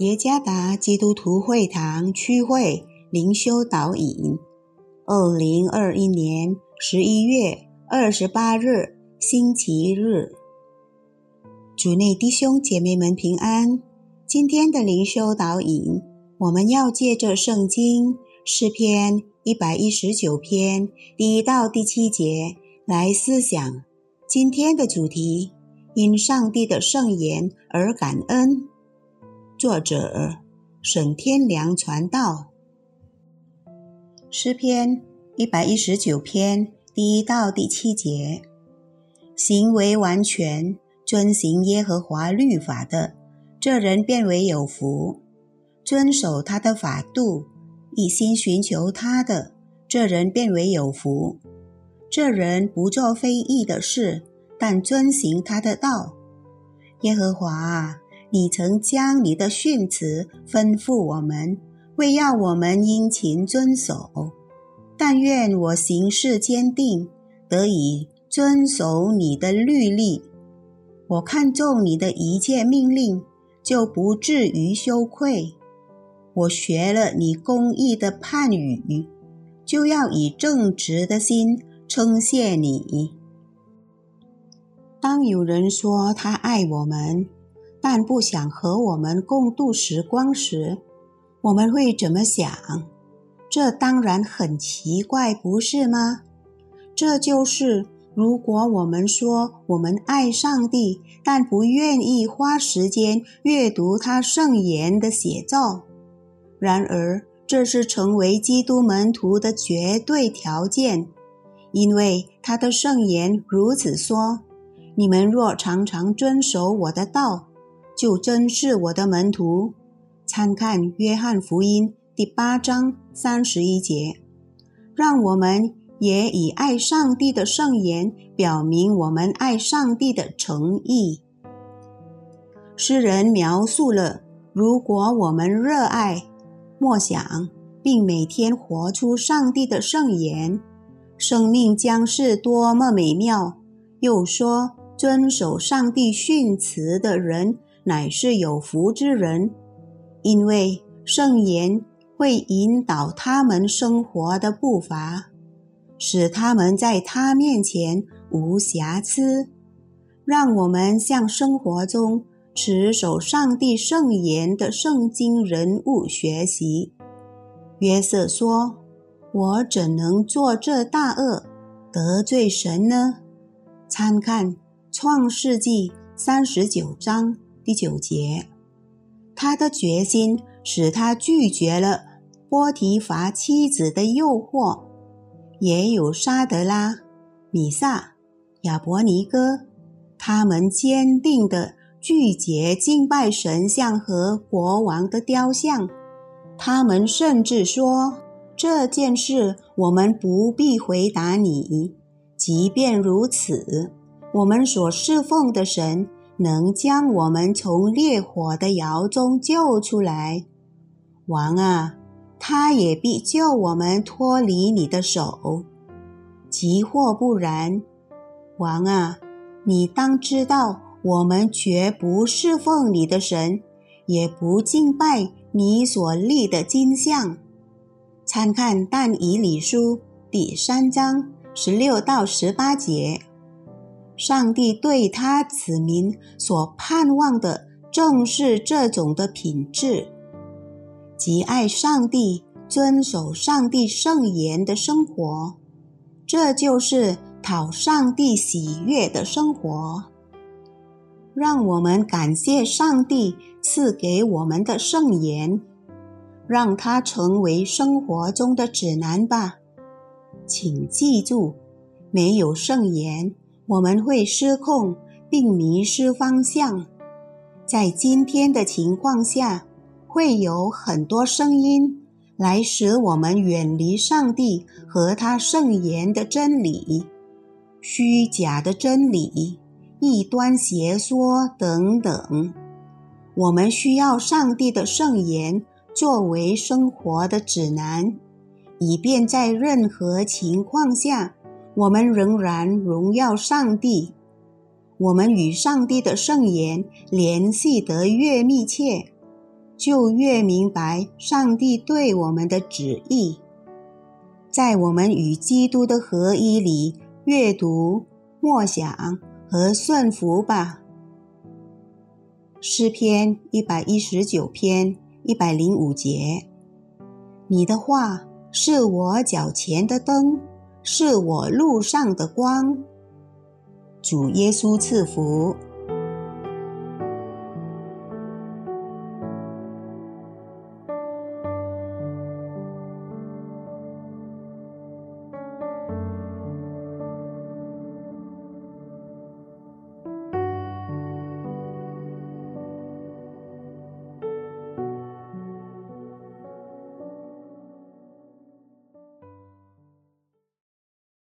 耶加达基督徒会堂区会灵修导引，二零二一年十一月二十八日星期日，主内弟兄姐妹们平安。今天的灵修导引，我们要借着圣经诗篇一百一十九篇第一到第七节来思想今天的主题：因上帝的圣言而感恩。作者沈天良传道，诗篇一百一十九篇第一到第七节：行为完全、遵行耶和华律法的，这人变为有福；遵守他的法度，一心寻求他的，这人变为有福。这人不做非义的事，但遵行他的道。耶和华啊！你曾将你的训词吩咐我们，为要我们殷勤遵守。但愿我行事坚定，得以遵守你的律例。我看重你的一切命令，就不至于羞愧。我学了你公义的判语，就要以正直的心称谢你。当有人说他爱我们，但不想和我们共度时光时，我们会怎么想？这当然很奇怪，不是吗？这就是如果我们说我们爱上帝，但不愿意花时间阅读他圣言的写照。然而，这是成为基督门徒的绝对条件，因为他的圣言如此说：“你们若常常遵守我的道。”就真是我的门徒。参看《约翰福音》第八章三十一节。让我们也以爱上帝的圣言表明我们爱上帝的诚意。诗人描述了，如果我们热爱默想，并每天活出上帝的圣言，生命将是多么美妙。又说，遵守上帝训词的人。乃是有福之人，因为圣言会引导他们生活的步伐，使他们在他面前无瑕疵。让我们向生活中持守上帝圣言的圣经人物学习。约瑟说：“我怎能做这大恶，得罪神呢？”参看创世纪三十九章。第九节，他的决心使他拒绝了波提乏妻子的诱惑，也有沙德拉、米萨、亚伯尼哥，他们坚定的拒绝敬拜神像和国王的雕像。他们甚至说：“这件事我们不必回答你。即便如此，我们所侍奉的神。”能将我们从烈火的窑中救出来，王啊，他也必救我们脱离你的手。即或不然，王啊，你当知道，我们绝不侍奉你的神，也不敬拜你所立的金像。参看但以理书第三章十六到十八节。上帝对他子民所盼望的，正是这种的品质，即爱上帝、遵守上帝圣言的生活。这就是讨上帝喜悦的生活。让我们感谢上帝赐给我们的圣言，让它成为生活中的指南吧。请记住，没有圣言。我们会失控并迷失方向。在今天的情况下，会有很多声音来使我们远离上帝和他圣言的真理、虚假的真理、异端邪说等等。我们需要上帝的圣言作为生活的指南，以便在任何情况下。我们仍然荣耀上帝，我们与上帝的圣言联系得越密切，就越明白上帝对我们的旨意。在我们与基督的合一里，阅读、默想和顺服吧。诗篇一百一十九篇一百零五节：你的话是我脚前的灯，是我路上的光。主耶稣赐福。